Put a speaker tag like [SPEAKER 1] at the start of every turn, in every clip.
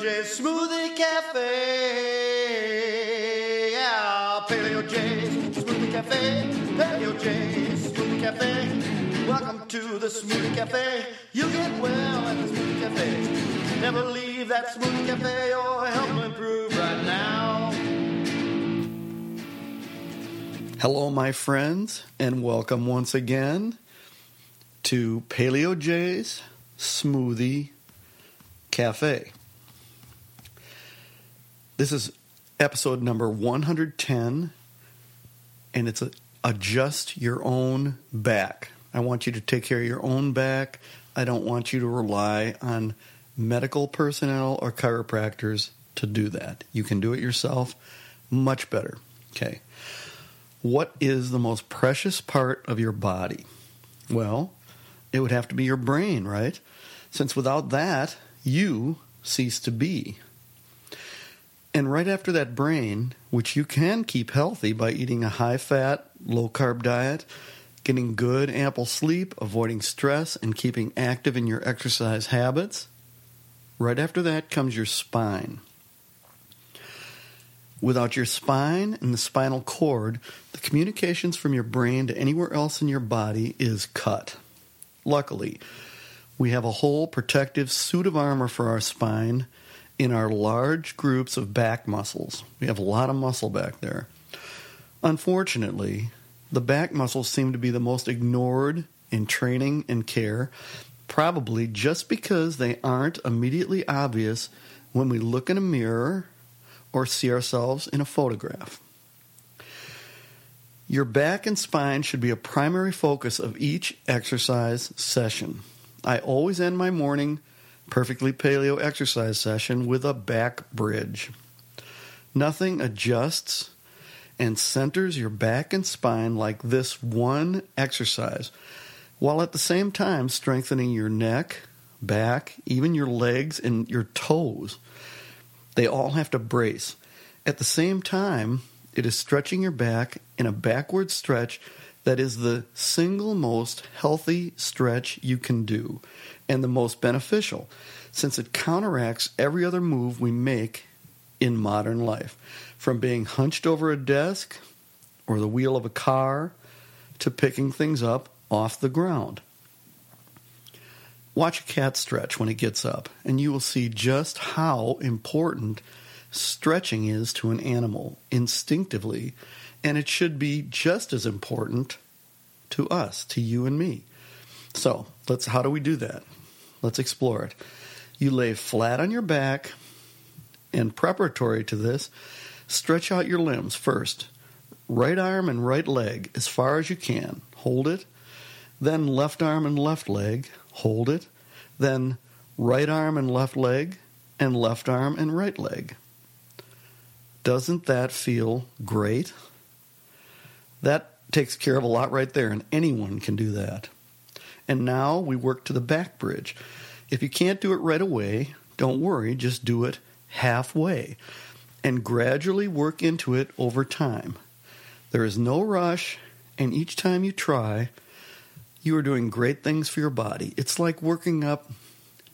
[SPEAKER 1] J Smoothie Cafe. Yeah, Paleo J Smoothie Cafe. Paleo J Smoothie Cafe. Welcome to the Smoothie Cafe. You get well at the Smoothie Cafe. Never leave that Smoothie Cafe or help improve right now.
[SPEAKER 2] Hello, my friends, and welcome once again to Paleo J's Smoothie Cafe. This is episode number 110, and it's a, adjust your own back. I want you to take care of your own back. I don't want you to rely on medical personnel or chiropractors to do that. You can do it yourself much better. Okay. What is the most precious part of your body? Well, it would have to be your brain, right? Since without that, you cease to be. And right after that brain, which you can keep healthy by eating a high fat, low carb diet, getting good, ample sleep, avoiding stress, and keeping active in your exercise habits, right after that comes your spine. Without your spine and the spinal cord, the communications from your brain to anywhere else in your body is cut. Luckily, we have a whole protective suit of armor for our spine in our large groups of back muscles. We have a lot of muscle back there. Unfortunately, the back muscles seem to be the most ignored in training and care, probably just because they aren't immediately obvious when we look in a mirror or see ourselves in a photograph. Your back and spine should be a primary focus of each exercise session. I always end my morning perfectly paleo exercise session with a back bridge. Nothing adjusts and centers your back and spine like this one exercise, while at the same time strengthening your neck, back, even your legs, and your toes. They all have to brace. At the same time, it is stretching your back in a backward stretch that is the single most healthy stretch you can do and the most beneficial since it counteracts every other move we make in modern life from being hunched over a desk or the wheel of a car to picking things up off the ground. Watch a cat stretch when it gets up, and you will see just how important stretching is to an animal instinctively, and it should be just as important to us, to you and me. So, let's how do we do that? Let's explore it. You lay flat on your back, and preparatory to this, stretch out your limbs first. Right arm and right leg as far as you can. Hold it. Then left arm and left leg. Hold it. Then right arm and left leg, and left arm and right leg. Doesn't that feel great? That takes care of a lot right there, and anyone can do that. And now we work to the back bridge. If you can't do it right away, don't worry, just do it halfway and gradually work into it over time. There is no rush, and each time you try, you are doing great things for your body. It's like working up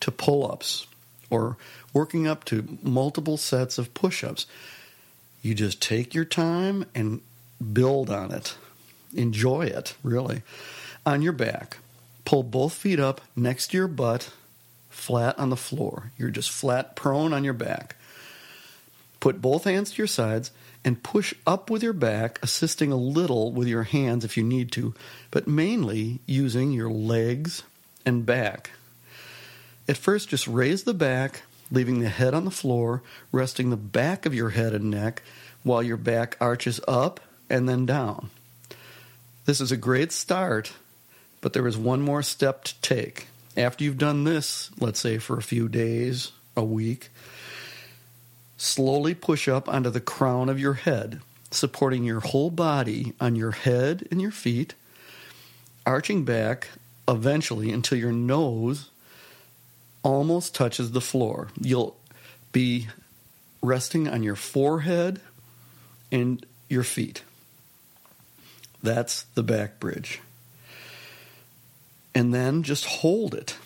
[SPEAKER 2] to pull ups or working up to multiple sets of push ups. You just take your time and build on it. Enjoy it, really. On your back, pull both feet up next to your butt, flat on the floor. You're just flat prone on your back. Put both hands to your sides and push up with your back, assisting a little with your hands if you need to, but mainly using your legs and back. At first, just raise the back, leaving the head on the floor, resting the back of your head and neck while your back arches up and then down. This is a great start, but there is one more step to take. After you've done this, let's say for a few days, a week, slowly push up onto the crown of your head, supporting your whole body on your head and your feet, arching back eventually until your nose almost touches the floor. You'll be resting on your forehead and your feet. That's the back bridge. And then just hold it.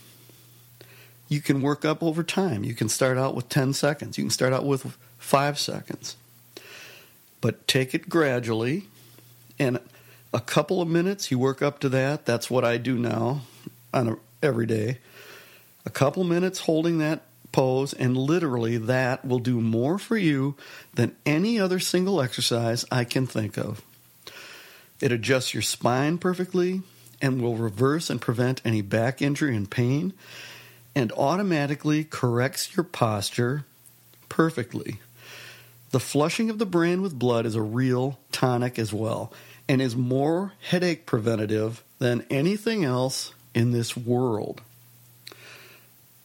[SPEAKER 2] You can work up over time. You can start out with 10 seconds. You can start out with 5 seconds. But take it gradually and a couple of minutes you work up to that. That's what I do now on a, every day. A couple minutes holding that pose, and literally that will do more for you than any other single exercise I can think of. It adjusts your spine perfectly and will reverse and prevent any back injury and pain, and automatically corrects your posture perfectly. The flushing of the brain with blood is a real tonic as well, and is more headache preventative than anything else in this world.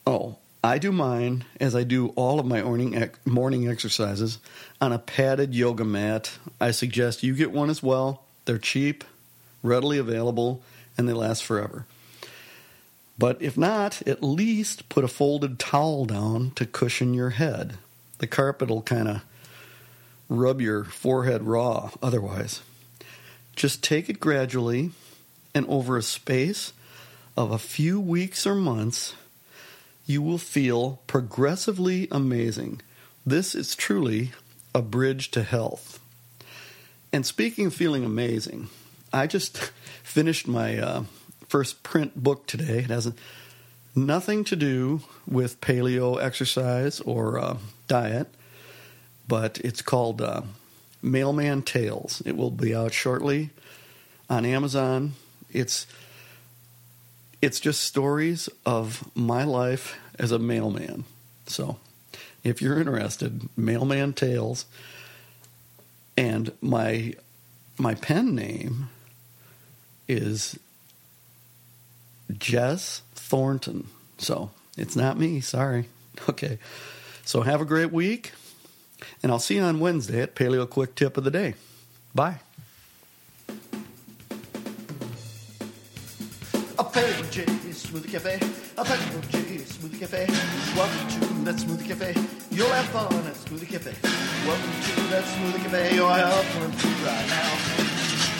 [SPEAKER 2] Oh, I do mine as I do all of my morning morning exercises on a padded yoga mat. I suggest you get one as well. They're cheap, readily available, and they last forever. But if not, at least put a folded towel down to cushion your head. The carpet will kind of rub your forehead raw otherwise. Just take it gradually, and over a space of a few weeks or months, you will feel progressively amazing. This is truly a bridge to health. And speaking of feeling amazing, I just finished my uh, first print book today. It has nothing to do with paleo exercise or uh, diet, but it's called uh, Mailman Tales. It will be out shortly on Amazon. It's it's just stories of my life as a mailman. So, if you're interested, Mailman Tales and my my pen name is Jess Thornton. So, it's not me, sorry. Okay. So, have a great week. And I'll see you on Wednesday at Paleo Quick Tip of the Day. Bye.
[SPEAKER 1] A Paleo Smoothie Cafe. A Paleo Smoothie Cafe. Welcome to that Smoothie Cafe. You'll have fun at Smoothie Cafe. Welcome to that Smoothie Cafe. Oh, You'll have fun right now.